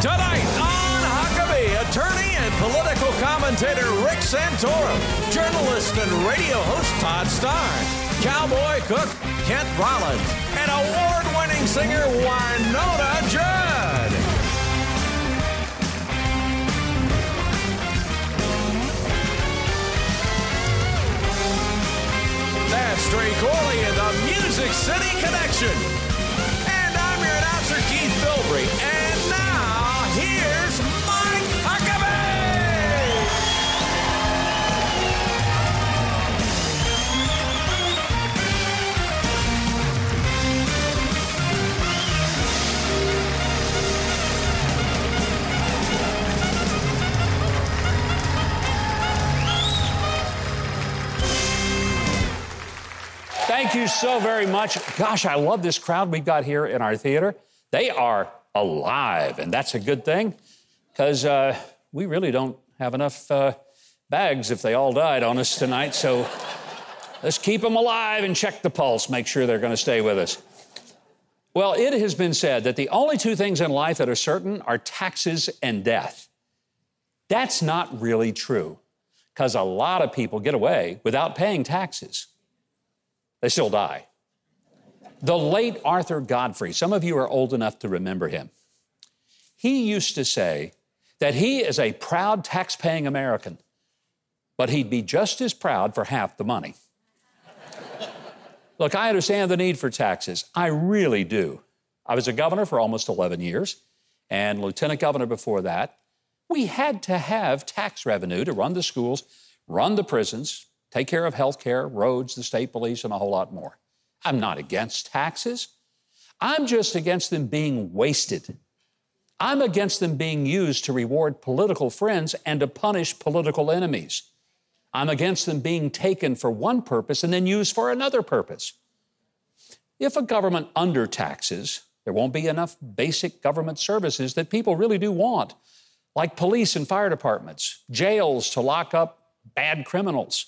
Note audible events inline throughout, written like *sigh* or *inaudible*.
Tonight on Huckabee, attorney and political commentator Rick Santorum, journalist and radio host Todd Starnes, cowboy cook Kent Rollins, and award-winning singer Wynonna Judd. That's Trey Corley and the Music City Connection. And I'm your announcer, Keith Bilbrey. And now, Thank you so very much. Gosh, I love this crowd we've got here in our theater. They are alive, and that's a good thing because uh, we really don't have enough uh, bags if they all died on us tonight. So let's keep them alive and check the pulse, make sure they're going to stay with us. Well, it has been said that the only two things in life that are certain are taxes and death. That's not really true because a lot of people get away without paying taxes they still die. The late Arthur Godfrey, some of you are old enough to remember him. He used to say that he is a proud tax-paying American, but he'd be just as proud for half the money. Look, I understand the need for taxes. I really do. I was a governor for almost 11 years and lieutenant governor before that. We had to have tax revenue to run the schools, run the prisons, take care of health care, roads, the state police, and a whole lot more. I'm not against taxes. I'm just against them being wasted. I'm against them being used to reward political friends and to punish political enemies. I'm against them being taken for one purpose and then used for another purpose. If a government undertaxes, there won't be enough basic government services that people really do want, like police and fire departments, jails to lock up bad criminals,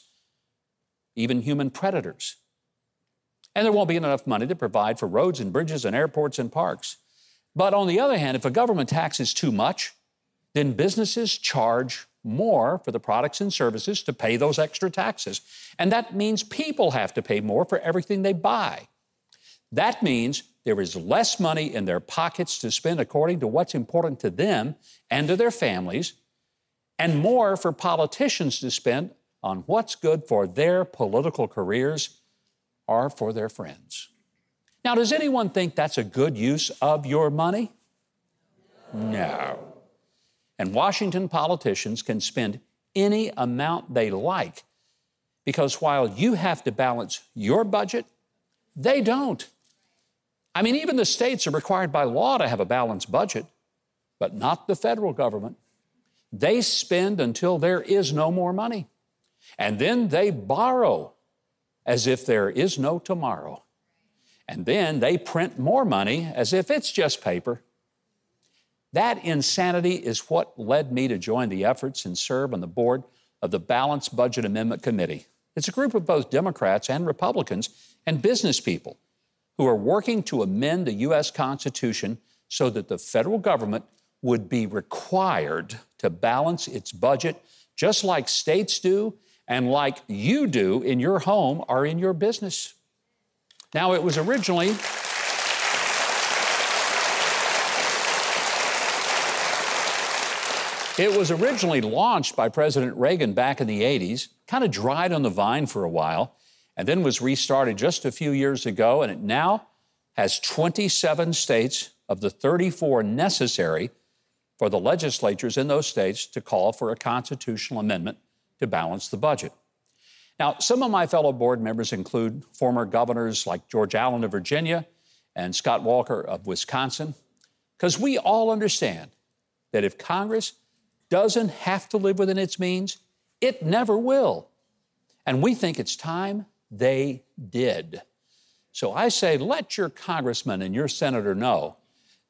even human predators. And there won't be enough money to provide for roads and bridges and airports and parks. But on the other hand, if a government taxes too much, then businesses charge more for the products and services to pay those extra taxes. And that means people have to pay more for everything they buy. That means there is less money in their pockets to spend according to what's important to them and to their families, and more for politicians to spend on what's good for their political careers or for their friends. Now, does anyone think that's a good use of your money? No. And Washington politicians can spend any amount they like because while you have to balance your budget, they don't. I mean, even the states are required by law to have a balanced budget, but not the federal government. They spend until there is no more money. And then they borrow as if there is no tomorrow. And then they print more money as if it's just paper. That insanity is what led me to join the efforts and serve on the board of the Balanced Budget Amendment Committee. It's a group of both Democrats and Republicans and business people who are working to amend the U.S. Constitution so that the federal government would be required to balance its budget just like states do and like you do in your home or in your business. Now, it was originally. It was originally launched by President Reagan back in the 80s, kind of dried on the vine for a while, and then was restarted just a few years ago, and it now has 27 states of the 34 necessary for the legislatures in those states to call for a constitutional amendment to balance the budget. Now, some of my fellow board members include former governors like George Allen of Virginia and Scott Walker of Wisconsin, because we all understand that if Congress doesn't have to live within its means, it never will. And we think it's time they did. So I say, let your congressman and your senator know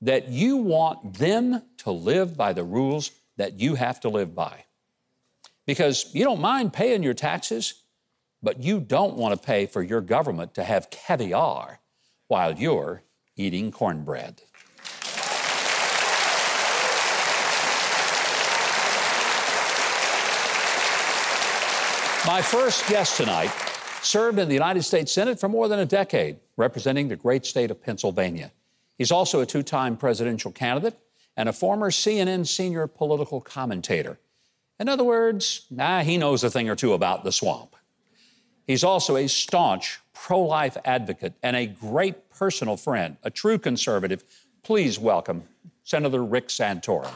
that you want them to live by the rules that you have to live by because you don't mind paying your taxes, but you don't want to pay for your government to have caviar while you're eating cornbread. My first guest tonight served in the United States Senate for more than a decade, representing the great state of Pennsylvania. He's also a two time presidential candidate and a former CNN senior political commentator. In other words, nah, he knows a thing or two about the swamp. He's also a staunch pro life advocate and a great personal friend, a true conservative. Please welcome Senator Rick Santorum.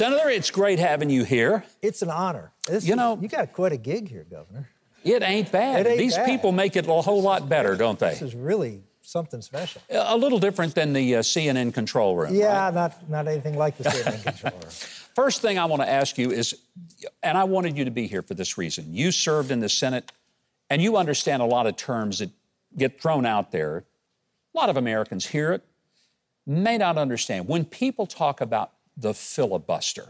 Senator, it's great having you here. It's an honor. This You is- know- you got quite a gig here, Governor. It ain't bad. It ain't These bad. people make it a whole lot better, don't they? This is really something special. A little different than the uh, CNN control room. Yeah, right? not not anything like the CNN *laughs* control room. First thing I want to ask you is, and I wanted you to be here for this reason. You served in the Senate, and you understand a lot of terms that get thrown out there. A lot of Americans hear it, may not understand. When people talk about the filibuster,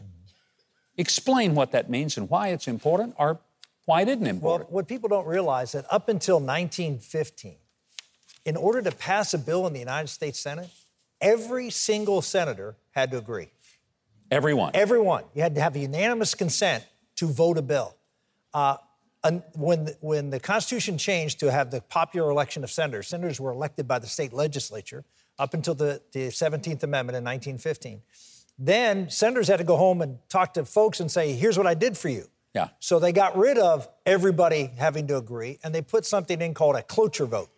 explain what that means and why it's important or why it isn't important. Well, what people don't realize is that up until 1915, in order to pass a bill in the United States Senate, every single senator had to agree. Everyone. Everyone. You had to have unanimous consent to vote a bill. Uh, when, the, when the Constitution changed to have the popular election of senators, senators were elected by the state legislature up until the, the 17th Amendment in 1915. Then senators had to go home and talk to folks and say, here's what I did for you. Yeah. So they got rid of everybody having to agree, and they put something in called a cloture vote,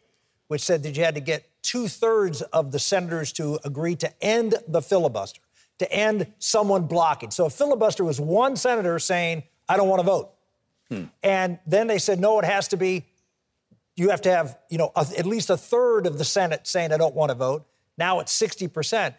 which said that you had to get two thirds of the senators to agree to end the filibuster, to end someone blocking. So a filibuster was one senator saying, I don't want to vote. Hmm. And then they said, no, it has to be, you have to have, you know, a, at least a third of the Senate saying, I don't want to vote. Now it's 60%.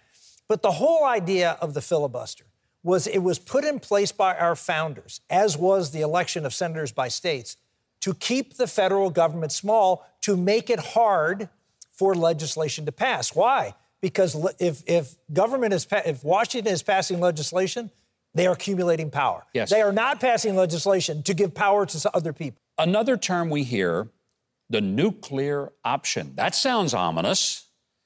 But the whole idea of the filibuster was it was put in place by our founders, as was the election of senators by states, to keep the federal government small, to make it hard for legislation to pass. Why? Because if, if government is, pa- if Washington is passing legislation, they are accumulating power. Yes. They are not passing legislation to give power to s- other people. Another term we hear, the nuclear option. That sounds ominous.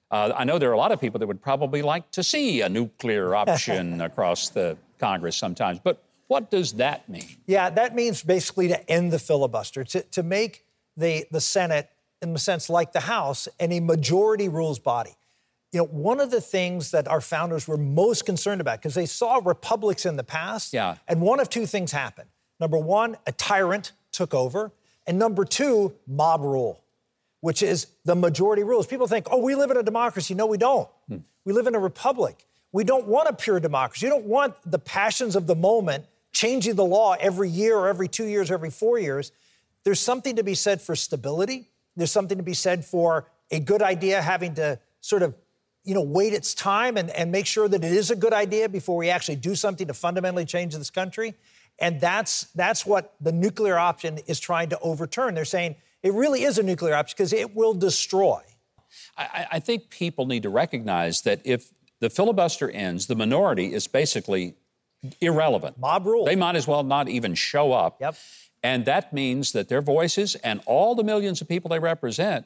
Uh, I know there are a lot of people that would probably like to see a nuclear *laughs* option across the Congress sometimes, but what does that mean? Yeah, that means basically to end the filibuster, to, to make the, the Senate, in a sense, like the House, and a majority rules body. You know, one of the things that our founders were most concerned about, because they saw republics in the past, Yeah. and one of two things happened. Number one, a tyrant took over, and number two, mob rule, which is the majority rules. People think, oh, we live in a democracy. No, we don't. Hmm. We live in a republic. We don't want a pure democracy. You don't want the passions of the moment changing the law every year or every two years or every four years. There's something to be said for stability. There's something to be said for a good idea having to sort of, you know, wait its time and, and make sure that it is a good idea before we actually do something to fundamentally change this country. And that's that's what the nuclear option is trying to overturn. They're saying it really is a nuclear option because it will destroy. I, I- think people need to recognize that if the filibuster ends, the minority is basically irrelevant. Mob rule. They might as well not even show up. Yep. And that means that their voices and all the millions of people they represent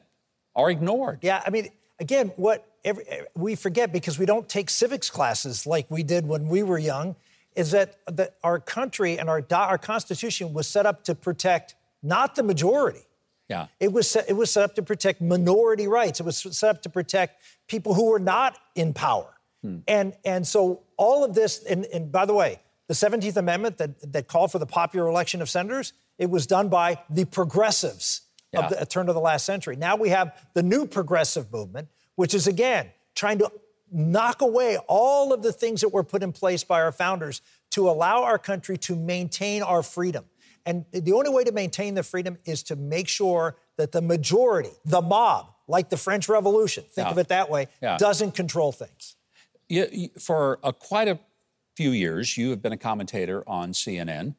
are ignored. Yeah, I mean, again, what every, we forget because we don't take civics classes like we did when we were young, is that that our country and our our Constitution was set up to protect not the majority. Yeah. It was set, it was set up to protect minority rights. It was set up to protect people who were not in power. Hmm. And and so all of this, and, and by the way, the 17th Amendment that, that called for the popular election of senators, it was done by the progressives Yeah. of the uh, turn of the last century. Now we have the new progressive movement, which is again trying to knock away all of the things that were put in place by our founders to allow our country to maintain our freedom. And the only way to maintain the freedom is to make sure that the majority, the mob, like the French Revolution, think Yeah. of it that way, Yeah. doesn't control things. You, for a, quite a few years, you have been a commentator on CNN.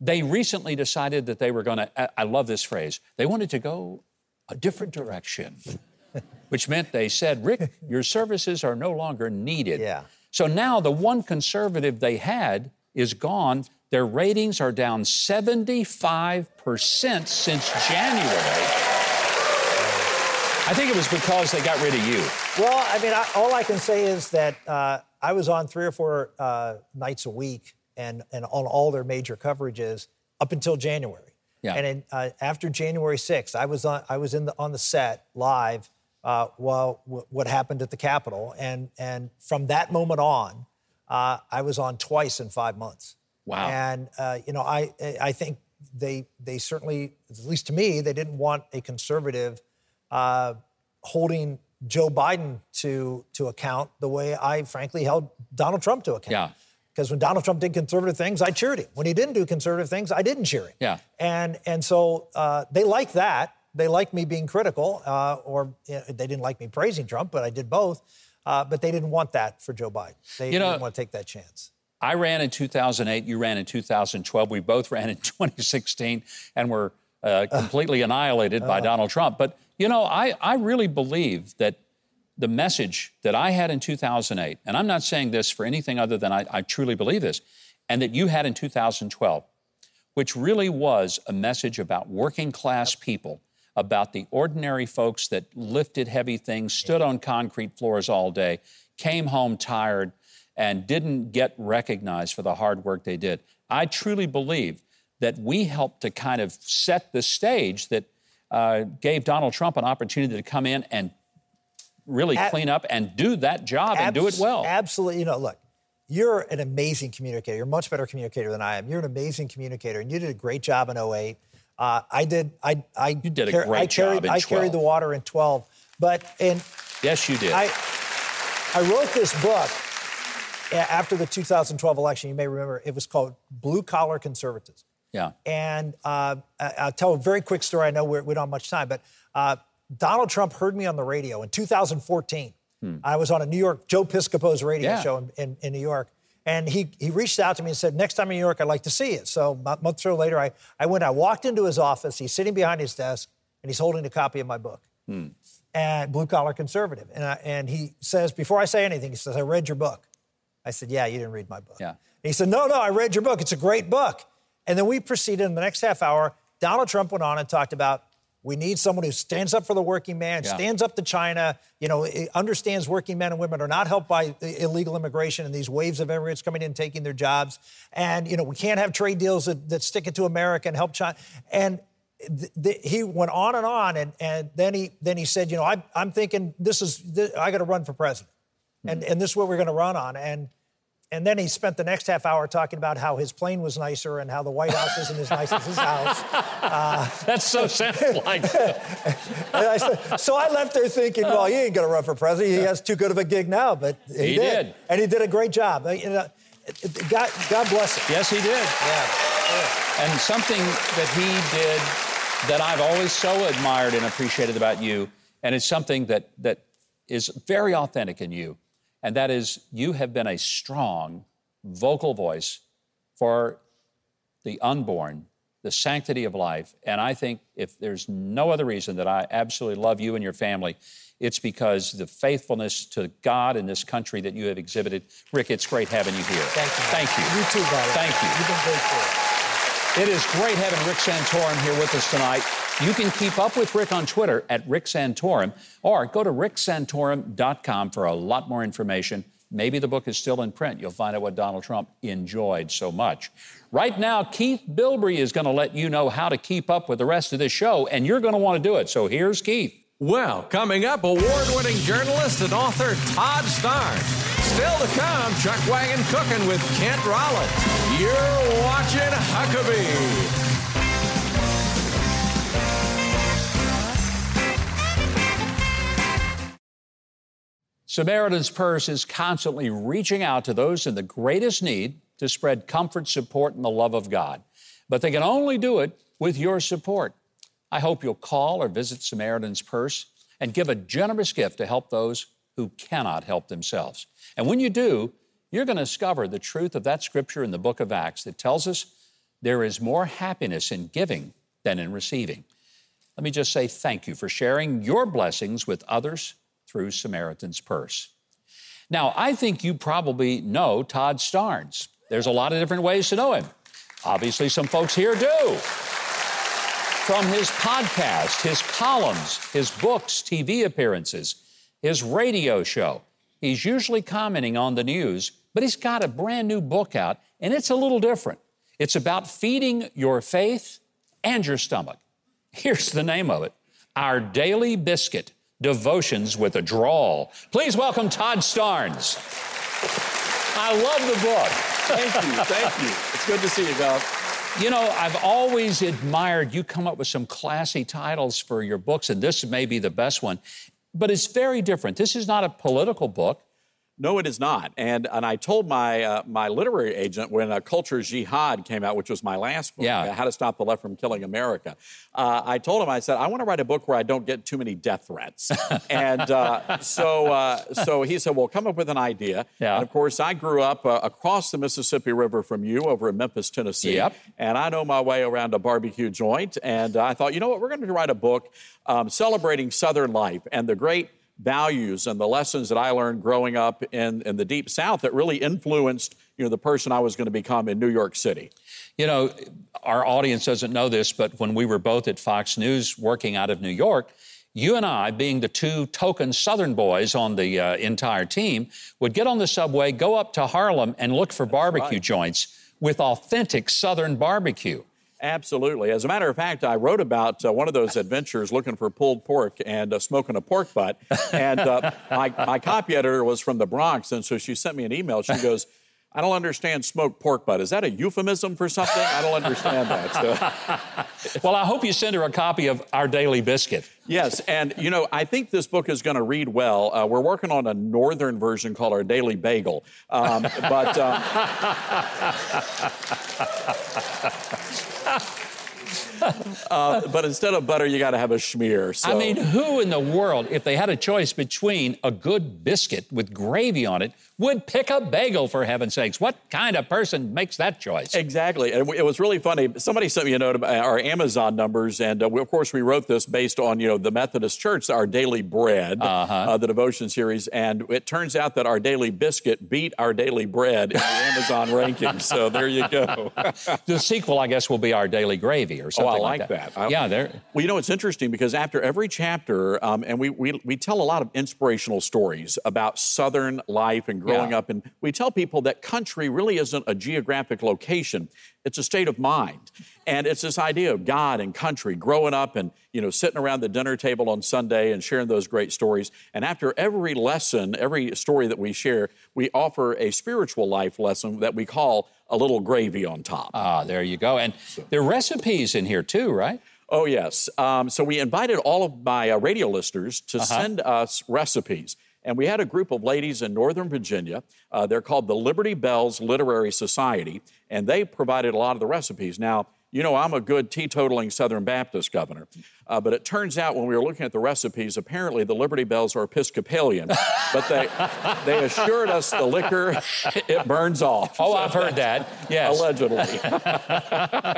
They recently decided that they were going to, I- I love this phrase, they wanted to go a different direction, *laughs* which meant they said, Rick, your services are no longer needed. Yeah. So now the one conservative they had is gone. Their ratings are down 75% since January. I think it was because they got rid of you. Well, I mean, I, all I can say is that uh, I was on three or four uh, nights a week and, and on all their major coverages up until January. Yeah. And in, uh, after January 6th, I was on, I was in the, on the set live uh, while w- what happened at the Capitol. And, and from that moment on, uh, I was on twice in five months. Wow. And, uh, you know, I, I think they, they certainly, at least to me, they didn't want a conservative uh, holding Joe Biden to, to account the way I frankly held Donald Trump to account. Yeah. Because when Donald Trump did conservative things, I cheered him. When he didn't do conservative things, I didn't cheer him. Yeah. And and so uh, they like that. They like me being critical, uh, or you know, they didn't like me praising Trump, but I did both. Uh, but they didn't want that for Joe Biden. They You know- didn't want to take that chance. I ran in 2008. You ran in 2012. We both ran in *laughs* 2016 and were uh, completely annihilated by Donald Trump. But, you know, I, I really believe that the message that I had in 2008, and I'm not saying this for anything other than I, I truly believe this, and that you had in 2012, which really was a message about working class people, about the ordinary folks that lifted heavy things, stood on concrete floors all day, came home tired, and didn't get recognized for the hard work they did. I truly believe that we helped to kind of set the stage that uh, gave Donald Trump an opportunity to come in and really Ab- clean up and do that job and do it well. Absolutely. You know, look, you're an amazing communicator. You're a much better communicator than I am. You're an amazing communicator, and you did a great job in 08. Uh, I did. I. I You did a car- great I carried, job in I carried the water in 12. But in yes, you did. I, I wrote this book after the 2012 election. You may remember it was called Blue Collar Conservatism. yeah. And uh, I'll tell a very quick story. I know we're, we don't have much time, but uh, Donald Trump heard me on the radio in 2014. I was on a New York, Joe Piscopo's radio Yeah. show in, in, in New York. And he, he reached out to me and said, Next time in New York, I'd like to see it. So a month or so later, I, I went, I walked into his office. He's sitting behind his desk, and he's holding a copy of my book and blue collar conservative. And, I, and he says, before I say anything, he says, I read your book. I said, Yeah, you didn't read my book. Yeah. And he said, No, no, I read your book. It's a great book. And then we proceeded in the next half hour. Donald Trump went on and talked about we need someone who stands up for the working man, Yeah. stands up to China, you know, understands working men and women are not helped by illegal immigration and these waves of immigrants coming in and taking their jobs. And, you know, we can't have trade deals that, that stick it to America and help China. And th- th- he went on and on, and, and then he then he said, you know, I, I'm thinking this is th- I got to run for president, and and this is what we're going to run on, and and then he spent the next half hour talking about how his plane was nicer and how the White House isn't as nice as his house. *laughs* That's so sounds *laughs* like. I so I left there thinking, well, he ain't going to run for president. He has too good of a gig now, but he, He did. and he did a great job. Uh, You know, it- it- God, God bless him. yes, he did. Yeah. And something that he did that I've always so admired and appreciated about you, and it's something that that is very authentic in you, and that is you have been a strong vocal voice for the unborn, the sanctity of life. And I think if there's no other reason that I absolutely love you and your family, it's because the faithfulness to God in this country that you have exhibited. Rick, it's great having you here. Thank you. Thank you. You too, Barry. Thank you. You've been great for us. It is great having Rick Santorum here with us tonight. You can keep up with Rick on Twitter at Rick Santorum or go to ricksantorum.com for a lot more information. Maybe the book is still in print. You'll find out what Donald Trump enjoyed so much. Right now, Keith Bilbrey is going to let you know how to keep up with the rest of this show, and you're going to want to do it. So here's Keith. Well, coming up, award winning journalist and author Todd Starnes. Still to come, Chuck Wagon Cooking with Kent Rollins. You're watching Huckabee. Samaritan's Purse is constantly reaching out to those in the greatest need to spread comfort, support, and the love of God. But they can only do it with your support. I hope you'll call or visit Samaritan's Purse and give a generous gift to help those who cannot help themselves. And when you do, you're going to discover the truth of that scripture in the book of Acts that tells us there is more happiness in giving than in receiving. Let me just say thank you for sharing your blessings with others through Samaritan's Purse. Now, I think you probably know Todd Starnes. There's a lot of different ways to know him. Obviously, some folks here do. From his podcast, his columns, his books, TV appearances, his radio show, he's usually commenting on the news, but he's got a brand new book out, and it's a little different. It's about feeding your faith and your stomach. Here's the name of it Our Daily Biscuit Devotions with a Drawl. Please welcome Todd Starnes. I love the book. Thank you. Thank you. It's good to see you, Gov. You know, I've always admired you come up with some classy titles for your books, and this may be the best one. But it's very different. This is not a political book. No, it is not. And and I told my uh, my literary agent when uh, Culture Jihad came out, which was my last book, Yeah. How to Stop the Left from Killing America. Uh, I told him I said I want to write a book where I don't get too many death threats. *laughs* and uh, so uh, so he said, well, come up with an idea. Yeah. And of course, I grew up uh, across the Mississippi River from you, over in Memphis, Tennessee. Yep. And I know my way around a barbecue joint. And I thought, you know what, we're going to write a book um, celebrating Southern life and the great values and the lessons that I learned growing up in, in the deep South that really influenced you know the person I was going to become in New York City. You know, our audience doesn't know this, but when we were both at Fox News working out of New York, you and I, being the two token Southern boys on the uh, entire team, would get on the subway, go up to Harlem, and look for barbecue right. joints with authentic Southern barbecue. Absolutely. As a matter of fact, I wrote about uh, one of those adventures looking for pulled pork and uh, smoking a pork butt. And uh, my, my copy editor was from the Bronx, and so she sent me an email. She goes, I don't understand smoked pork butt. Is that a euphemism for something? I don't understand that. So, *laughs* Well, I hope you send her a copy of Our Daily Biscuit. yes, and you know, I think this book is going to read well. Uh, we're working on a northern version called Our Daily Bagel. Um, but. Uh, *laughs* Uh, but instead of butter, you got to have a schmear. So. I mean, who in the world, if they had a choice between a good biscuit with gravy on it, would pick a bagel for heaven's sakes? What kind of person makes that choice? Exactly. And it was really funny. Somebody sent me a note about our Amazon numbers. And uh, we, of course, we wrote this based on, you know, the Methodist Church, our daily bread, uh the devotion series. And it turns out that our daily biscuit beat our daily bread in the *laughs* Amazon rankings. So there you go. *laughs* The sequel, I guess, will be Our Daily Gravy or something Oh, I like that. that. I- yeah, there. Well, you know, it's interesting because after every chapter, um, and we, we, we tell a lot of inspirational stories about Southern life and growing Yeah. up, and we tell people that country really isn't a geographic location, it's a state of mind. And it's this idea of God and country, growing up and, you know, sitting around the dinner table on Sunday and sharing those great stories. And after every lesson, every story that we share, we offer a spiritual life lesson that we call a little gravy on top. Ah, there you go. And there are recipes in here too, right? Oh, yes. Um, so we invited all of my uh, radio listeners to Uh-huh. send us recipes. And we had a group of ladies in Northern Virginia. Uh, they're called the Liberty Bells Literary Society, and they provided a lot of the recipes. Now, you know, I'm a good teetotaling Southern Baptist governor, uh, but it turns out when we were looking at the recipes, apparently the Liberty Bells are Episcopalian, but they they assured us the liquor *laughs* it burns off. Oh, I've heard that. Yes. Allegedly.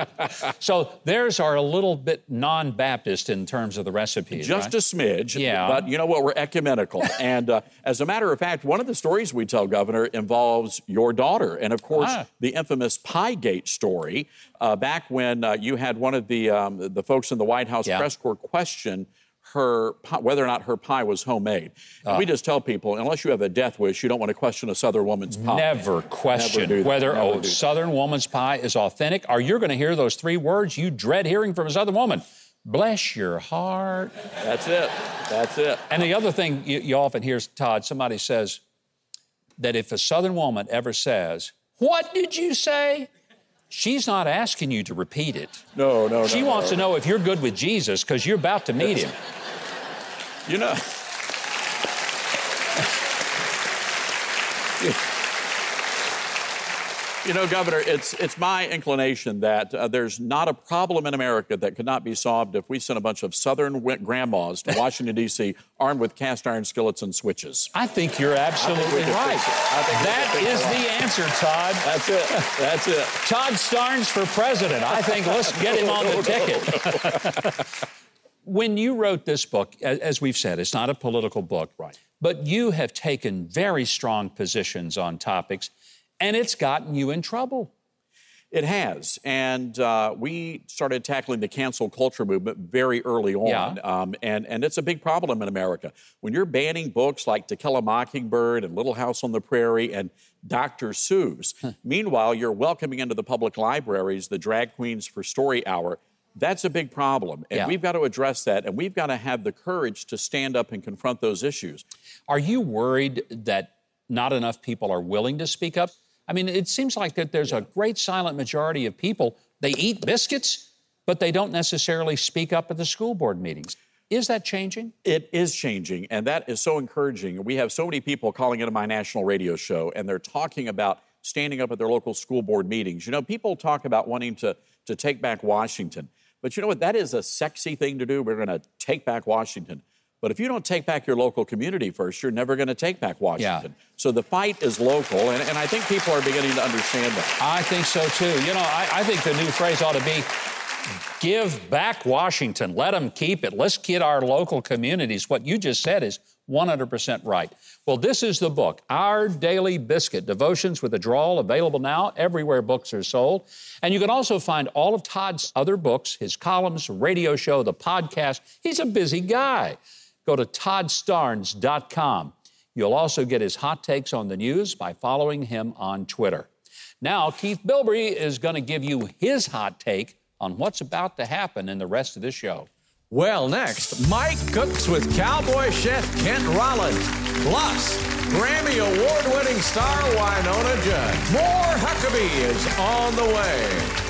*laughs* So theirs are a little bit non-Baptist in terms of the recipes. Just right? a smidge. Yeah. But you know what? We're ecumenical. *laughs* and uh, as a matter of fact, one of the stories we tell, Governor, involves your daughter. And of course, Ah. the infamous Piegate story, uh, back when uh, you had one of the, um, the folks in the White House Yeah. press corps question her whether or not her pie was homemade. Ah. we just tell people, unless you have a death wish, you don't want to question a Southern woman's pie. Never question Never whether Never a. Southern woman's pie is authentic, or you're going to hear those three words you dread hearing from a Southern woman. Bless your heart. That's it. That's it. And the other thing you, you often hear, Todd, somebody says that if a Southern woman ever says, What did you say? She's not asking you to repeat it. No, no, no. She wants no. to know if you're good with Jesus because you're about to meet him. *laughs* You know. You know, Governor, it's it's my inclination that uh, there's not a problem in America that could not be solved if we sent a bunch of Southern grandmas to Washington D.C. armed with cast iron skillets and switches. I think you're absolutely could right. fix it. I think we That is the answer, Todd. That's it. That's it. Todd Starnes for president. I think let's get him on the *laughs* ticket. when you wrote this book, as we've said, it's not a political book. Right. But you have taken very strong positions on topics, and it's gotten you in trouble. It has. And uh, we started tackling the cancel culture movement very early on. Yeah. Um, and, and it's a big problem in America. When you're banning books like To Kill a Mockingbird and Little House on the Prairie and Dr. Seuss, meanwhile, you're welcoming into the public libraries the Drag Queens for Story Hour. That's a big problem. And Yeah. we've got to address that. And we've got to have the courage to stand up and confront those issues. Are you worried that not enough people are willing to speak up? I mean, it seems like that there's a great silent majority of people, they eat biscuits, but they don't necessarily speak up at the school board meetings. Is that changing? It is changing, and that is so encouraging. We have so many people calling into my national radio show, and they're talking about standing up at their local school board meetings. You know, people talk about wanting to, to take back Washington, but you know what? That is a sexy thing to do. We're going to take back Washington. But if you don't take back your local community first, you're never going to take back Washington. So the fight is local, and, and I think people are beginning to understand that. I think so too. You know, I, I think the new phrase ought to be give back Washington. Let them keep it. Let's get our local communities. What you just said is 100% right. Well, this is the book, Our Daily Biscuit Devotions with a Drawl, available now everywhere books are sold. And you can also find all of Todd's other books, his columns, radio show, the podcast. He's a busy guy. Go to toddstarnes.com. You'll also get his hot takes on the news by following him on Twitter. Now, Keith Bilbrey is going to give you his hot take on what's about to happen in the rest of this show. Well, next, Mike cooks with cowboy chef Kent Rollins. Plus, Grammy award winning star Wynonna Judd. More Huckabee is on the way.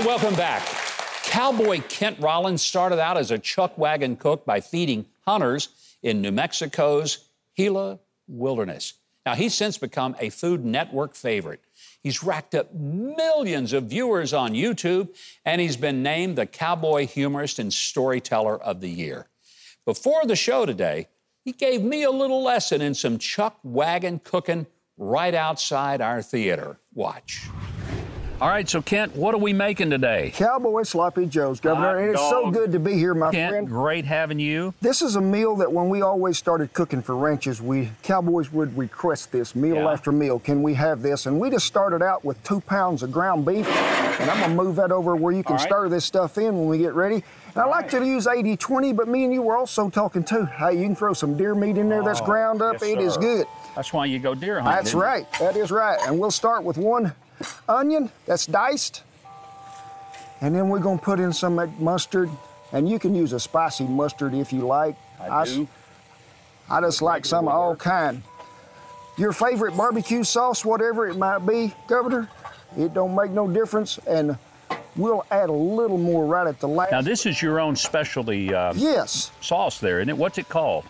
And welcome back. Cowboy Kent Rollins started out as a chuck wagon cook by feeding hunters in New Mexico's Gila Wilderness. Now, he's since become a Food Network favorite. He's racked up millions of viewers on YouTube, and he's been named the Cowboy Humorist and Storyteller of the Year. Before the show today, he gave me a little lesson in some chuck wagon cooking right outside our theater. Watch. All right, so Kent, what are we making today? Cowboy Sloppy Joe's, Governor. Hot and it's so good to be here, my Kent, friend. great having you. This is a meal that when we always started cooking for ranches, we cowboys would request this meal Yeah. after meal. Can we have this? And we just started out with two pounds of ground beef. And I'm gonna move that over where you can right. stir this stuff in when we get ready. And I like to use 80-20, but me and you were also talking too. Hey, you can throw some deer meat in there that's oh, ground up. Oh, yes, It is sir. good. That's why you go deer hunting. That's isn't it? right. That is right. And we'll start with one onion that's diced. And then we're going to put in some mustard. And you can use a spicy mustard if you like. I s- do. I just like some of all kind. Your favorite barbecue sauce, whatever it might be, Governor, it don't make no difference. And we'll add a little more right at the last. Now, this is your own specialty uh, yes, sauce there, isn't it? What's it called?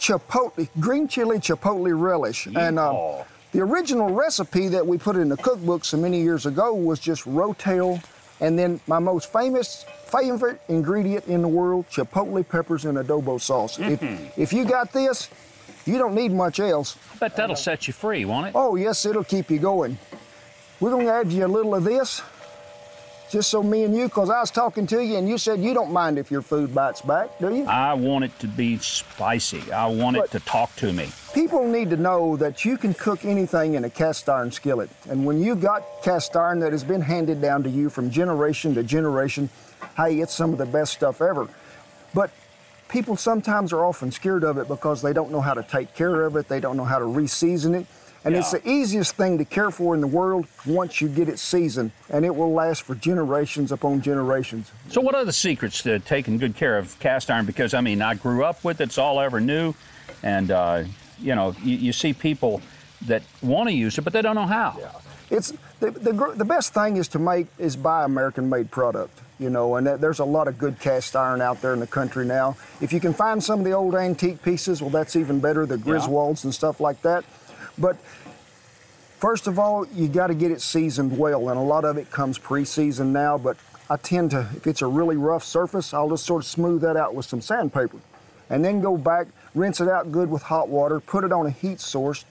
chipotle, green chili chipotle relish. And uh, Yeehaw. The original recipe that we put in the cookbook so many years ago was just rotel, and then my most famous favorite ingredient in the world, chipotle peppers and adobo sauce. Mm-hmm. If, if you got this, you don't need much else. I bet that'll set you free, won't it? Oh yes, it'll keep you going. We're gonna add you a little of this, just so me and you, cause I was talking to you and you said you don't mind if your food bites back, do you? I want it to be spicy. I want it to talk to me. People need to know that you can cook anything in a cast iron skillet. And when you got cast iron that has been handed down to you from generation to generation, hey, it's some of the best stuff ever. But people sometimes are often scared of it because they don't know how to take care of it, they don't know how to re-season it. And it's the easiest thing to care for in the world once you get it seasoned, and it will last for generations upon generations. So, what are the secrets to taking good care of cast iron? Because, I mean, I grew up with it, it's all I ever knew. And, uh, you know, you, you see people that want to use it, but they don't know how. Yeah. It's the, the, gr- the best thing is to make is buy American made product, you know, and that, there's a lot of good cast iron out there in the country now. If you can find some of the old antique pieces, well, that's even better, the Griswolds and stuff like that. But first of all, you got to get it seasoned well, and a lot of it comes pre-seasoned now. But I tend to, if it's a really rough surface, I'll just sort of smooth that out with some sandpaper. and then go back, rinse it out good with hot water, put it on a heat source,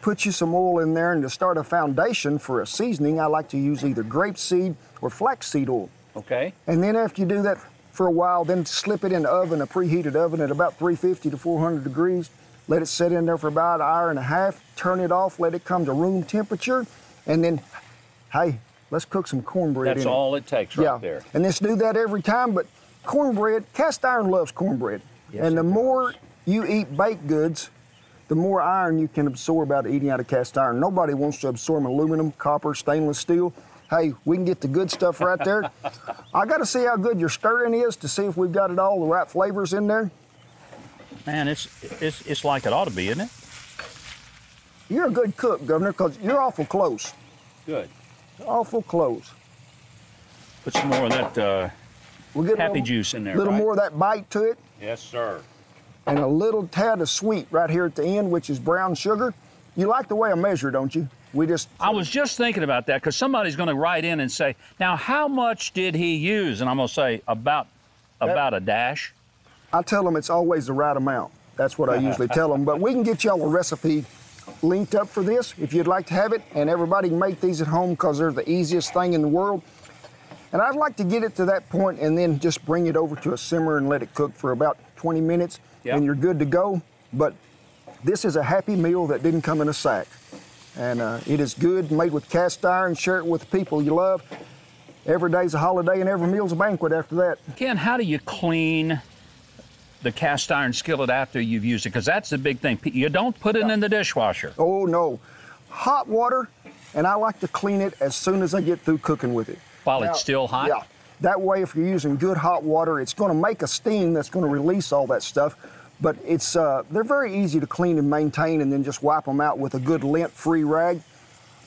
put you some oil in there, and to start a foundation for a seasoning, I like to use either grape seed or flaxseed oil. Okay. And then after you do that for a while, then slip it in the oven, a preheated oven at about 350 to 400 degrees. Let it sit in there for about an hour and a half. Turn it off, let it come to room temperature, and then, hey, let's cook some cornbread. That's all it takes right yeah. there. And let's do that every time. But cornbread, cast iron loves cornbread. Yes, and the it more does. you eat baked goods, the more iron you can absorb out of eating out of cast iron. Nobody wants to absorb aluminum, copper, stainless steel. Hey, we can get the good stuff right there. *laughs* I got to see how good your stirring is to see if we've got it all the right flavors in there. Man, it's, it's, it's like it ought to be, isn't it? You're a good cook, Governor, because you're awful close. Good. Awful close. Put some more of that uh, We'll get happy little, juice in there. A little right? more of that bite to it. Yes, sir. and a little tad of sweet right here at the end, which is brown sugar. You like the way I measure, don't you? We just I was just thinking about that because somebody's going to write in and say, "Now, how much did he use?" And I'm going to say about about a dash. I tell them it's always the right amount. That's what I usually tell them. But we can get y'all a recipe linked up for this if you'd like to have it, and everybody can make these at home because they're the easiest thing in the world. And I'd like to get it to that point and then just bring it over to a simmer and let it cook for about 20 minutes, Yeah. and you're good to go. But this is a happy meal that didn't come in a sack. And uh, it is good, made with cast iron. Share it with the people you love. Every day's a holiday and every meal's a banquet after that. Ken, how do you clean the cast iron skillet after you've used it? Because that's the big thing. You don't put it in the dishwasher. Oh no, hot water, and I like to clean it as soon as I get through cooking with it. While it's still hot? Yeah. That way, if you're using good hot water, it's going to make a steam that's going to release all that stuff. But it's uh, they're very easy to clean and maintain, and then just wipe them out with a good lint-free rag.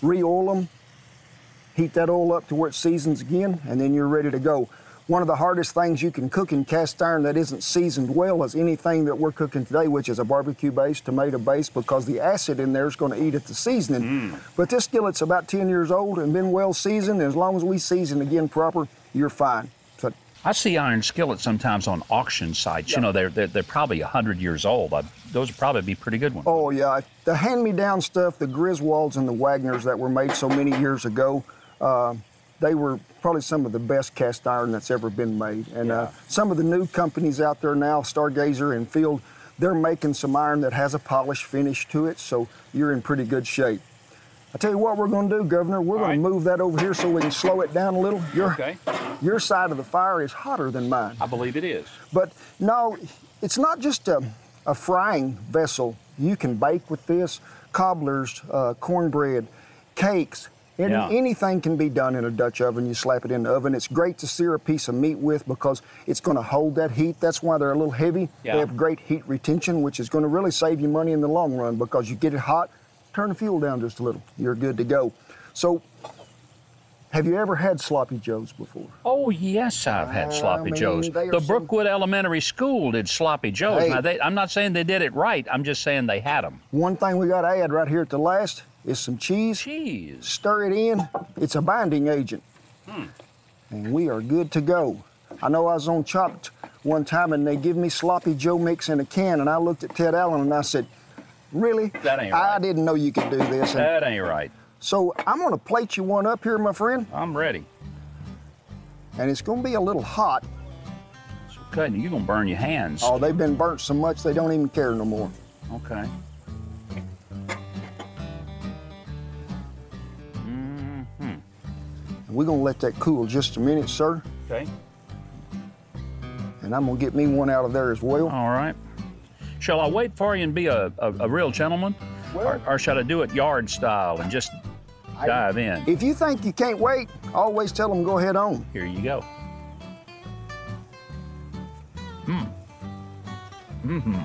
Re-oil them, heat that oil up to where it seasons again, and then you're ready to go. One of the hardest things you can cook in cast iron that isn't seasoned well is anything that we're cooking today, which is a barbecue base, tomato base, because the acid in there is going to eat at the seasoning. But this skillet's about 10 years old and been well seasoned. And as long as we season again proper, you're fine. So I see iron skillets sometimes on auction sites. You know, they're, they're, they're probably 100 years old. I, those would probably be pretty good ones. Oh yeah, the hand-me-down stuff, the Griswolds and the Wagners that were made so many years ago, uh, they were probably some of the best cast iron that's ever been made. And uh, some of the new companies out there now, Stargazer and Field, they're making some iron that has a polished finish to it, so you're in pretty good shape. I tell you what we're going to do, Governor. We're going right. to move that over here so we can slow it down a little. Your, Okay. your side of the fire is hotter than mine. I believe it is. But no, it's not just a, a frying vessel. You can bake with this, cobblers, uh, cornbread, cakes. Any, Yeah. Anything can be done in a Dutch oven. You slap it in the oven. It's great to sear a piece of meat with because it's going to hold that heat. That's why they're a little heavy. Yeah. They have great heat retention, which is going to really save you money in the long run because you get it hot, turn the fuel down just a little. You're good to go. So, have you ever had sloppy joes before? Oh, yes, I've had I sloppy mean, joes. The some- Brookwood Elementary School did sloppy joes. Hey. Now, they, I'm not saying they did it right. I'm just saying they had them. One thing we got to add right here at the last is some cheese. Cheese. stir it in. It's a binding agent. Hmm. And we are good to go. I know I was on Chopped one time and they give me sloppy Joe mix in a can, and I looked at Ted Allen and I said, Really? That ain't right. I didn't know you could do this. And That ain't right. so I'm gonna plate you one up here, my friend, I'm ready. and it's gonna be a little hot. Okay, you're going to burn your hands. Oh, they've been burnt so much they don't even care no more. Okay. We're gonna let that cool just a minute, sir. Okay. And I'm gonna get me one out of there as well. All right. Shall I wait for you and be a, a, a real gentleman? Well- or, or should I do it yard style and just dive in? If you think you can't wait, always tell them go ahead on. Here you go. Hmm. Mm-hmm.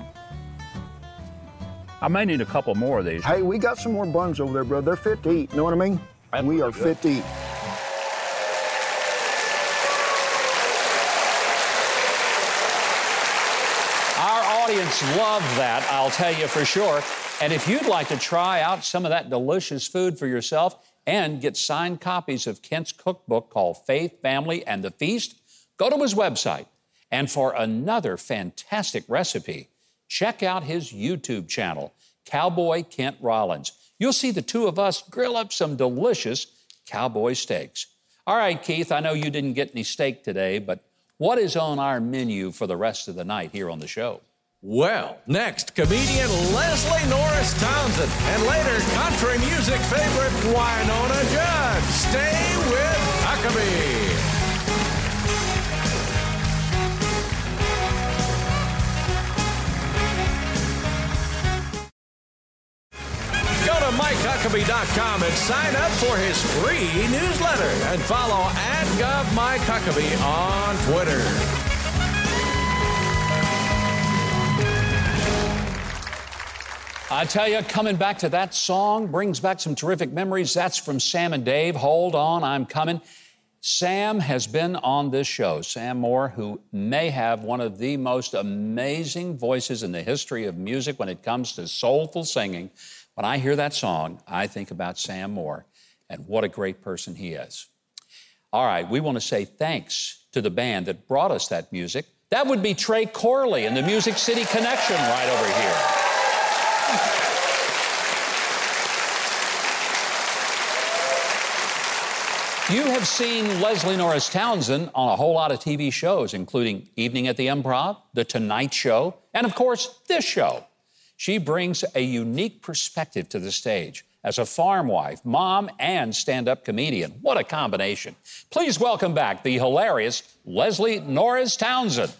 I may need a couple more of these. Hey, we got some more buns over there, brother. They're fit to eat. You know what I mean? That's we are good. fit to eat. Our audience loved that, I'll tell you for sure. And if you'd like to try out some of that delicious food for yourself and get signed copies of Kent's cookbook called Faith, Family, and the Feast, go to his website And for another fantastic recipe, check out his YouTube channel, Cowboy Kent Rollins. You'll see the two of us grill up some delicious cowboy steaks. All right, Keith, I know you didn't get any steak today, but what is on our menu for the rest of the night here on the show? Well, next, comedian Leslie Norris Townsend, and later, country music favorite Wynonna Judd. Stay with Huckabee. Go to MikeHuckabee.com and sign up for his free newsletter and follow at GovMikeHuckabee on Twitter. I tell you, coming back to that song brings back some terrific memories. That's from Sam and Dave. Hold on, I'm coming. Sam has been on this show. Sam Moore, who may have one of the most amazing voices in the history of music when it comes to soulful singing. When I hear that song, I think about Sam Moore and what a great person he is. All right, we want to say thanks to the band that brought us that music. That would be Trey Corley and the Music City Connection right over here. You have seen Leslie Norris Townsend on a whole lot of TV shows, including Evening at the Improv, The Tonight Show, and of course, this show. She brings a unique perspective to the stage as a farm wife, mom, and stand up comedian. What a combination. Please welcome back the hilarious Leslie Norris Townsend.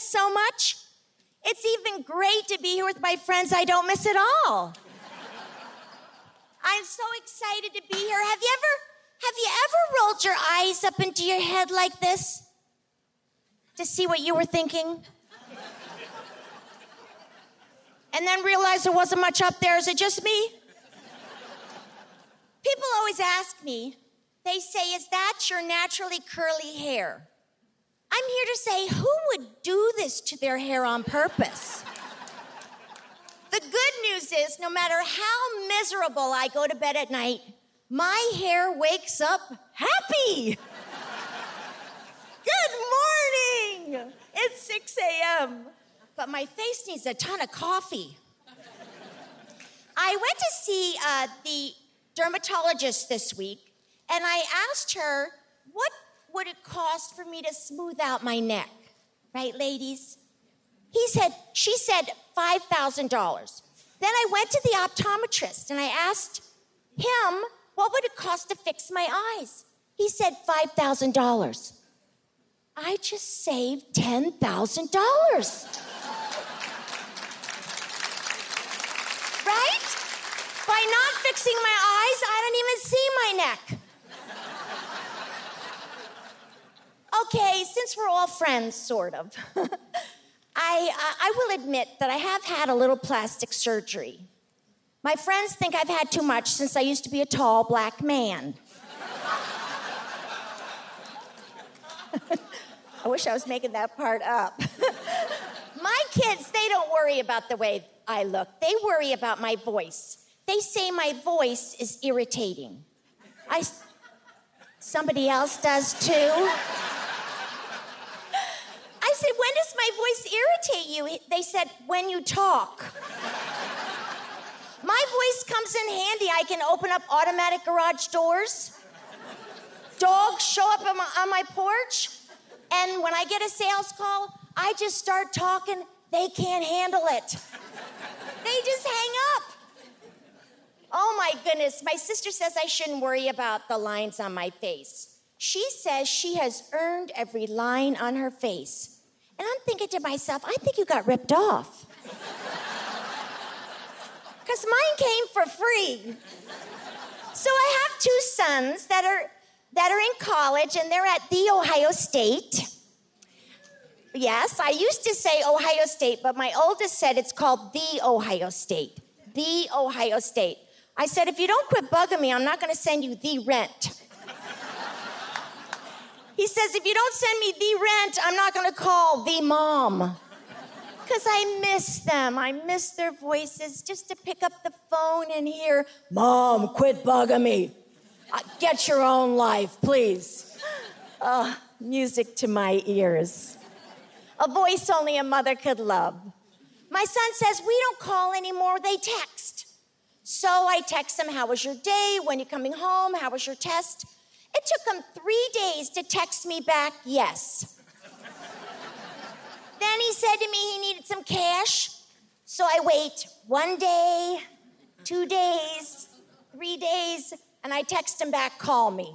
That so much. It's even great to be here with my friends I don't miss at all. *laughs* I'm so excited to be here. Have you ever have you ever rolled your eyes up into your head like this to see what you were thinking? *laughs* And then realized there wasn't much up there. Is it just me? People always ask me, they say, Is that your naturally curly hair? I'm here to say, who would do this to their hair on purpose? the good news is, no matter how miserable I go to bed at night, my hair wakes up happy. good morning! It's 6 a.m., but my face needs a ton of coffee. I went to see uh, the dermatologist this week, and I asked her, what would it cost for me to smooth out my neck? Right, ladies? He said, she said $5,000. Then I went to the optometrist and I asked him, what would it cost to fix my eyes? He said $5,000. I just saved $10,000. right? By not fixing my eyes, I don't even see my neck. Okay, since we're all friends, sort of, *laughs* I, uh, I will admit that I have had a little plastic surgery. My friends think I've had too much since I used to be a tall black man. *laughs* I wish I was making that part up. *laughs* my kids, they don't worry about the way I look, they worry about my voice. They say my voice is irritating. I, somebody else does too. I said, when does my voice irritate you? They said, when you talk. my voice comes in handy. I can open up automatic garage doors. Dogs show up on my, on my porch. And when I get a sales call, I just start talking. They can't handle it. They just hang up. Oh my goodness, my sister says I shouldn't worry about the lines on my face. She says she has earned every line on her face. And I'm thinking to myself, I think you got ripped off. *laughs* Because mine came for free. So I have two sons that are that are in college and they're at the Ohio State. Yes, I used to say Ohio State, but my oldest said it's called the Ohio State. The Ohio State. I said, if you don't quit bugging me, I'm not going to send you the rent. He says, if you don't send me the rent, I'm not gonna call the mom. Because I miss them. I miss their voices just to pick up the phone and hear, Mom, quit bugging me. Uh, get your own life, please. Uh, music to my ears. A voice only a mother could love. My son says, We don't call anymore, they text. So I text him, How was your day? When you coming home? How was your test? It took him three days to text me back, Yes. then he said to me he needed some cash. So I wait one day, two days, three days, and I text him back, Call me.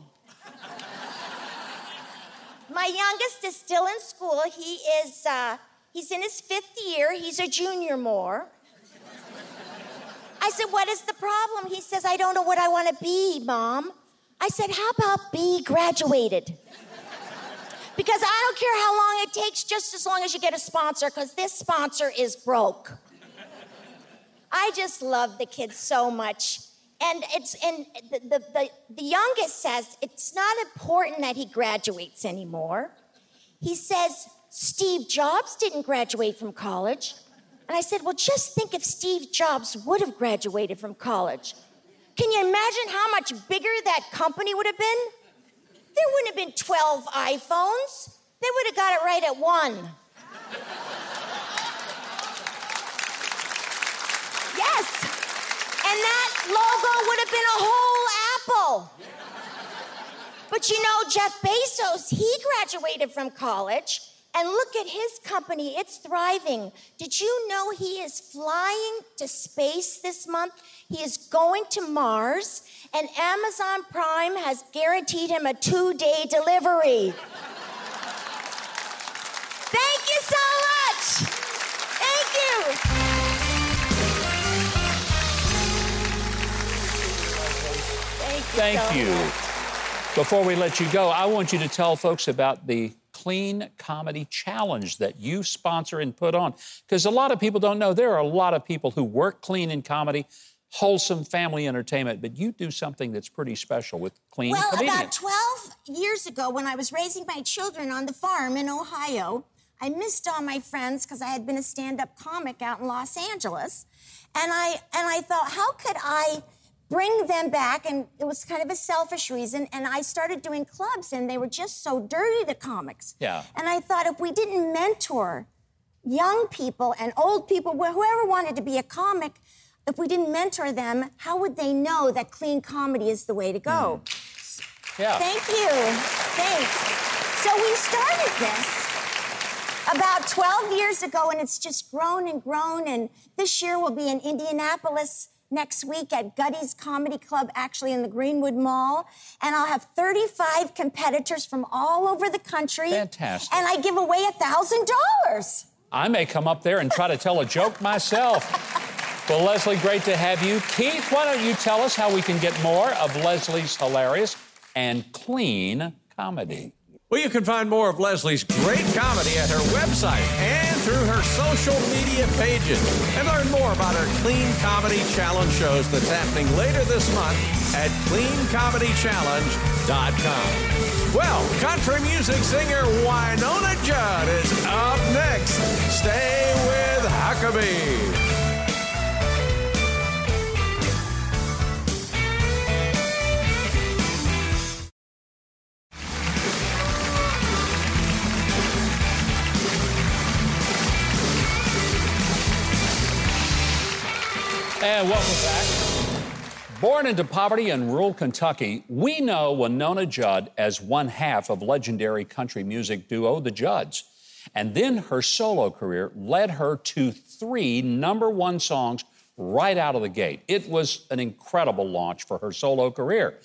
My youngest is still in school. He is, uh, he's in his fifth year. He's a junior more. I said, What is the problem? He says, I don't know what I want to be, Mom. I said, How about be graduated? Because I don't care how long it takes, just as long as you get a sponsor, because this sponsor is broke. I just love the kids so much. And it's and the, the, the, the youngest says it's not important that he graduates anymore. He says Steve Jobs didn't graduate from college. And I said, Well, just think if Steve Jobs would have graduated from college. Can you imagine how much bigger that company would have been? There wouldn't have been 12 iPhones, they would have got it right at one. yes. And that logo would have been a whole apple. But you know, Jeff Bezos, he graduated from college. And look at his company, it's thriving. Did you know he is flying to space this month? He is going to Mars, and Amazon Prime has guaranteed him a two day delivery. Thank you so much. Thank you. Thank so you. much. Before we let you go, I want you to tell folks about the Clean Comedy Challenge that you sponsor and put on. Because a lot of people don't know there are a lot of people who work clean in comedy, wholesome family entertainment, but you do something that's pretty special with Clean Well, Comedian. about 12 years ago, when I was raising my children on the farm in Ohio, I missed all my friends because I had been a stand-up comic out in Los Angeles, and I and I thought, how could I bring them back? And it was kind of a selfish reason. And I started doing clubs, and they were just so dirty, the comics. Yeah. And I thought, if we didn't mentor young people and old people, whoever wanted to be a comic, if we didn't mentor them, how would they know that clean comedy is the way to go? Hmm. yeah. Thank you. Thanks. So we started this about 12 years ago, and it's just grown and grown. And this year we'll be in Indianapolis next week at Gutty's Comedy Club, actually in the Greenwood Mall. And I'll have 35 competitors from all over the country. Fantastic. And I give away $1,000. I may come up there and try to tell a joke myself. Well, Leslie, great to have you. Keith, why don't you tell us how we can get more of Leslie's hilarious and clean comedy? Well, you can find more of Leslie's great comedy at her website and through her social media pages. And learn more about her Clean Comedy Challenge shows that's happening later this month at cleancomedy.challenge.com. Well, country music singer Wynonna Judd is up next. Stay with Huckabee. And welcome back. Born into poverty in rural Kentucky, we know Wynonna Judd as one half of legendary country music duo The Judds. And then her solo career led her to three number one songs right out of the gate. It was an incredible launch for her solo career.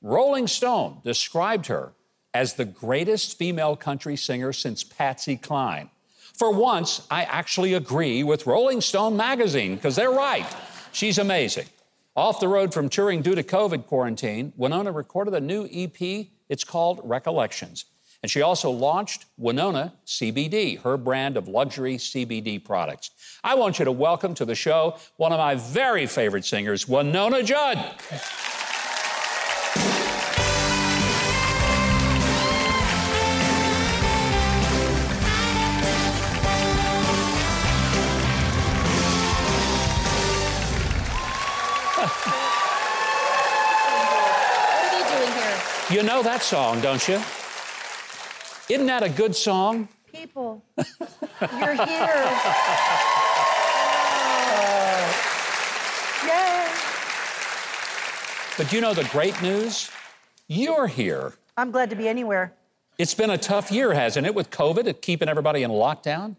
Rolling Stone described her as the greatest female country singer since Patsy Cline. For once, I actually agree with Rolling Stone magazine because they're right. She's amazing. Off the road from touring due to COVID quarantine, Wynonna recorded a new EP. It's called Recollections. And she also launched Wynonna CBD, her brand of luxury CBD products. I want you to welcome to the show one of my very favorite singers, Wynonna Judd. Know that song, don't you? Isn't that a good song? People, you're here. *laughs* Oh. Yay. But you know the great news? You're here. I'm glad to be anywhere. It's been a tough year, hasn't it, with COVID, keeping everybody in lockdown?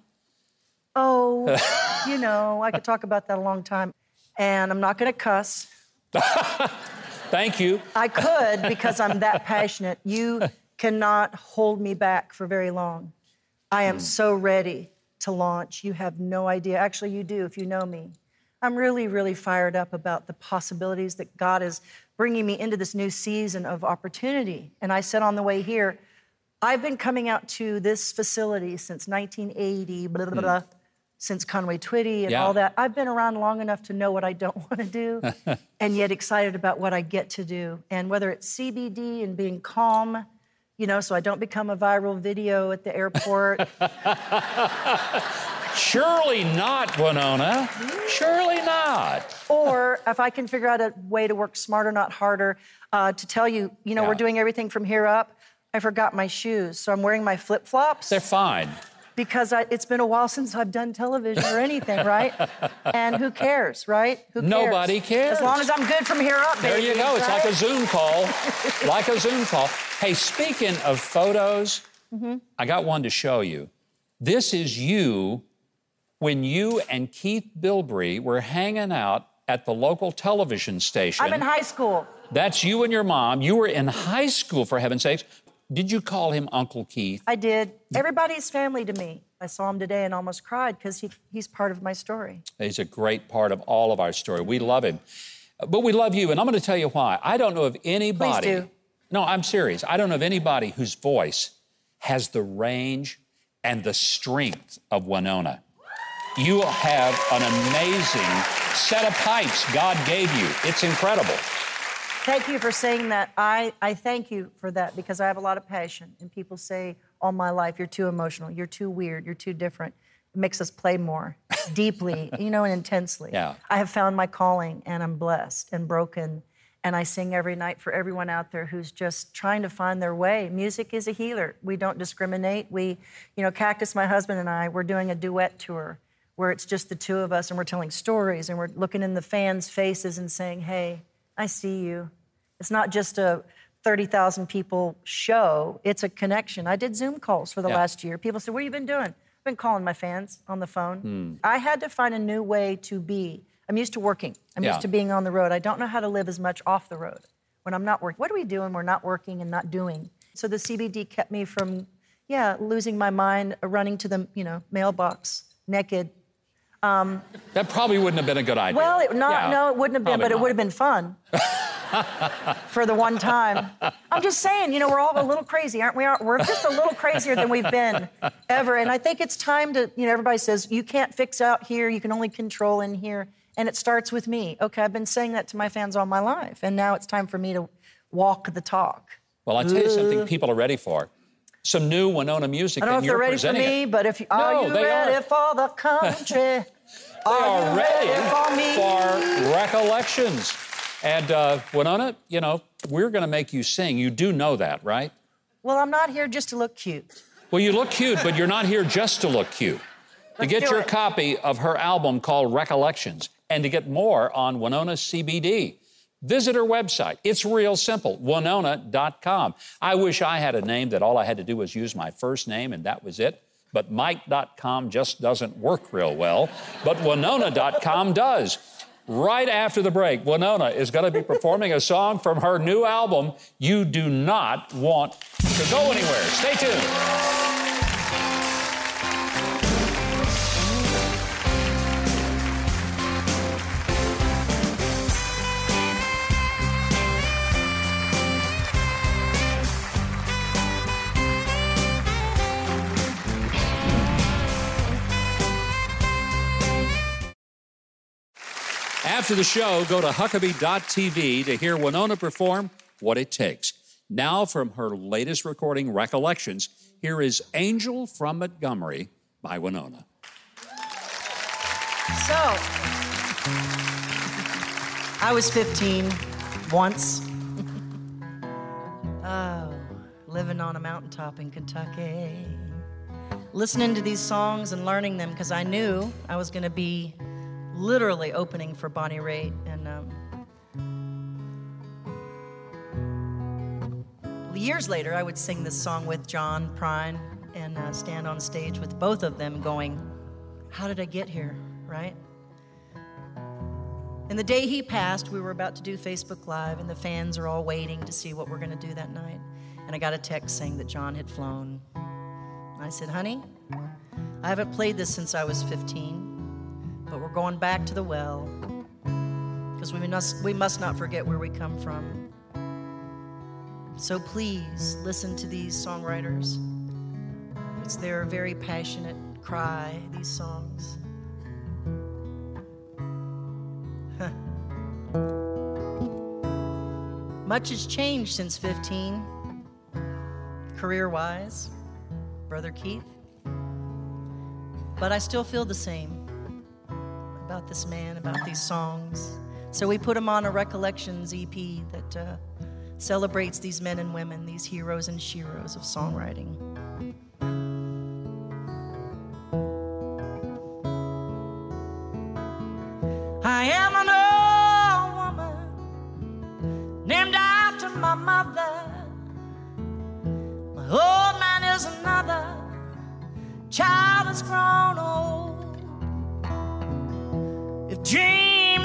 Oh, *laughs* you know, I could talk about that a long time. And I'm not going to cuss. *laughs* Thank you. I could because I'm that *laughs* passionate. You cannot hold me back for very long. I am hmm. so ready to launch. You have no idea. Actually, you do if you know me. I'm really, really fired up about the possibilities that God is bringing me into this new season of opportunity. And I said on the way here, I've been coming out to this facility since 1980, blah, blah, blah, hmm. Since Conway Twitty and Yeah. all that. I've been around long enough to know what I don't *laughs* want to do *laughs* and yet excited about what I get to do. And whether it's CBD and being calm, you know, so I don't become a viral video at the airport. *laughs* Surely not, Wynonna. Surely not. or if I can figure out a way to work smarter, not harder, uh, to tell you, you know, Yeah. we're doing everything from here up. I forgot my shoes, so I'm wearing my flip flops They're fine. Because I, it's been a while since I've done television or anything, right? *laughs* and who cares, right? Who cares? Nobody cares. As long as I'm good from here up, There baby. you go. It's like a Zoom call. *laughs* like a Zoom call. Hey, speaking of photos, Mm-hmm. I got one to show you. This is you when you and Keith Bilbrey were hanging out at the local television station. I'm in high school. That's you and your mom. You were in high school, for heaven's sakes. Did you call him Uncle Keith? I did. Everybody's family to me. I saw him today and almost cried because he, he's part of my story. He's a great part of all of our story. We love him. But we love you, and I'm going to tell you why. I don't know of anybody. Please do. No, I'm serious. I don't know of anybody whose voice has the range and the strength of Wynonna. You have an amazing set of pipes God gave you. It's incredible. Thank you for saying that. I, I thank you for that because I have a lot of passion. And people say all my life, you're too emotional, you're too weird, you're too different. It makes us play more *laughs* deeply, you know, and intensely. Yeah. I have found my calling and I'm blessed and broken. And I sing every night for everyone out there who's just trying to find their way. Music is a healer. We don't discriminate. We, you know, Cactus, my husband and I, we're doing a duet tour where it's just the two of us and we're telling stories and we're looking in the fans' faces and saying, hey, I see you. It's not just a 30,000 people show, it's a connection. I did Zoom calls for the Yeah. last year. People said, What have you been doing? I've been calling my fans on the phone. Hmm. I had to find a new way to be. I'm used to working, I'm Yeah. used to being on the road. I don't know how to live as much off the road when I'm not working. What do we do when we're not working and not doing? So the CBD kept me from, yeah, losing my mind, running to the, you know, mailbox naked. Um, that probably wouldn't have been a good idea. Well, it not Yeah, no, it wouldn't have been, but it not. would have been fun. *laughs* For the one time, I'm just saying, you know, we're all a little crazy, aren't we? We're just a little crazier than we've been ever. And I think it's time to, you know, everybody says you can't fix out here, you can only control in here, and it starts with me. Okay, I've been saying that to my fans all my life, and now it's time for me to walk the talk. Well, I'll tell you something people are ready for. Some new Wynonna music, I don't know if they're ready for me, it. but if you, are No, you they ready are. for the country? *laughs* They are are ready ready for me? for recollections. And uh, Wynonna, you know, we're going to make you sing. You do know that, right? Well, I'm not here just to look cute. Well, you look cute, but you're not here just to look cute. to Let's get do your it. copy of her album called Recollections and to get more on Wynonna's CBD, visit her website. It's real simple, wynonna.com. I wish I had a name that all I had to do was use my first name and that was it. But Mike.com just doesn't work real well, but Wynonna.com does. Right after the break, Wynonna is going to be performing a song from her new album, You Do Not Want to Go Anywhere. Stay tuned. After the show, go to Huckabee.tv to hear Wynonna perform What It Takes. Now, from her latest recording, Recollections, here is Angel from Montgomery by Wynonna. So, I was 15 once. *laughs* oh, living on a mountaintop in Kentucky. Listening to these songs and learning them because I knew I was going to be literally opening for Bonnie Raitt. And um, years later, I would sing this song with John Prine and uh, stand on stage with both of them going, How did I get here? Right? And the day he passed, we were about to do Facebook Live, and the fans are all waiting to see what we're going to do that night. And I got a text saying that John had flown. I said, honey, I haven't played this since I was 15, but we're going back to the well because we must, we must not forget where we come from. So please listen to these songwriters. It's their very passionate cry, these songs. Much has changed since 15, career wise, Brother Keith. But I still feel the same about this man, about these songs. So we put him on a Recollections EP that uh, celebrates these men and women, these heroes and sheroes of songwriting.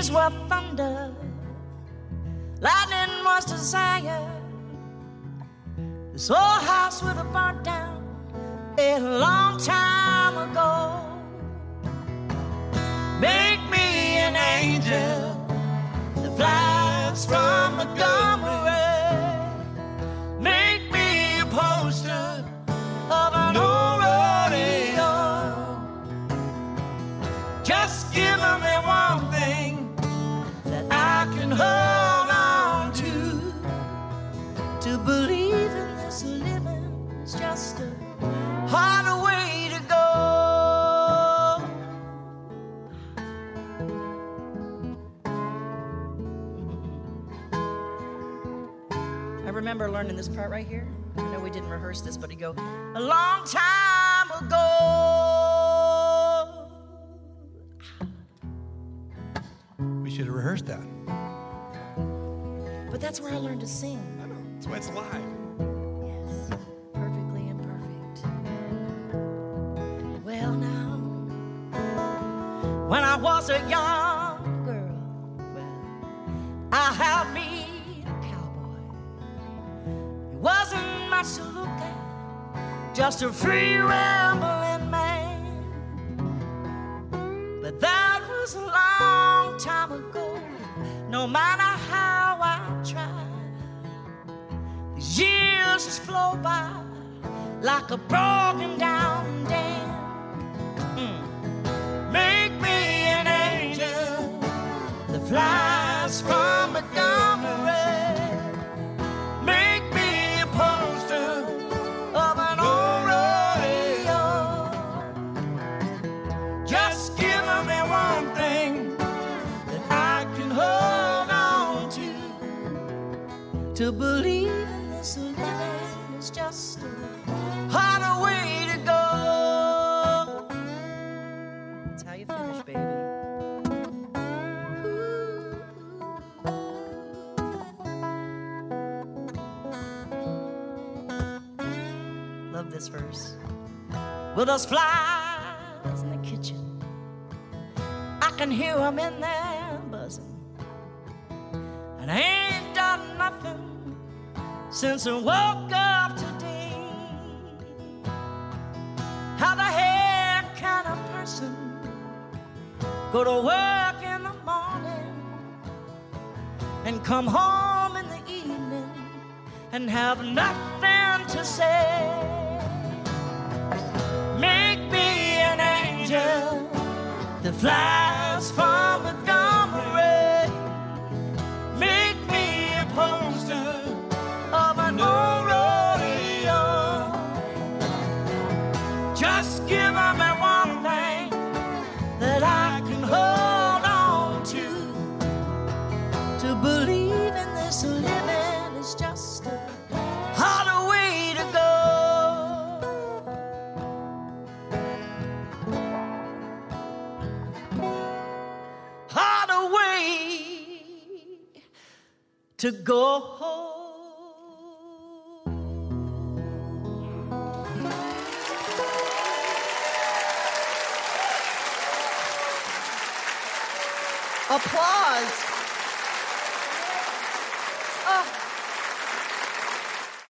Dreams were thunder, lightning was desire, this old house would have burnt down a long time ago. Make me an angel that flies from Montgomery. Remember learning this part right here. I know we didn't rehearse this, but he go, a long time ago. We should have rehearsed that. But that's where I learned to sing. I know. That's why it's live. Just a free rambling man. But that was a long time ago, no matter how I tried. These years just flow by like a broken Believe in this living is just a harder way to go. That's how you finish, baby. Love this verse. Well, those flies in the kitchen, I can hear them in there buzzing. And I ain't done nothing since I woke up today. How the hell can a person go to work in the morning and come home in the evening and have nothing to say? Make me an angel that flies from to go. home. Applause.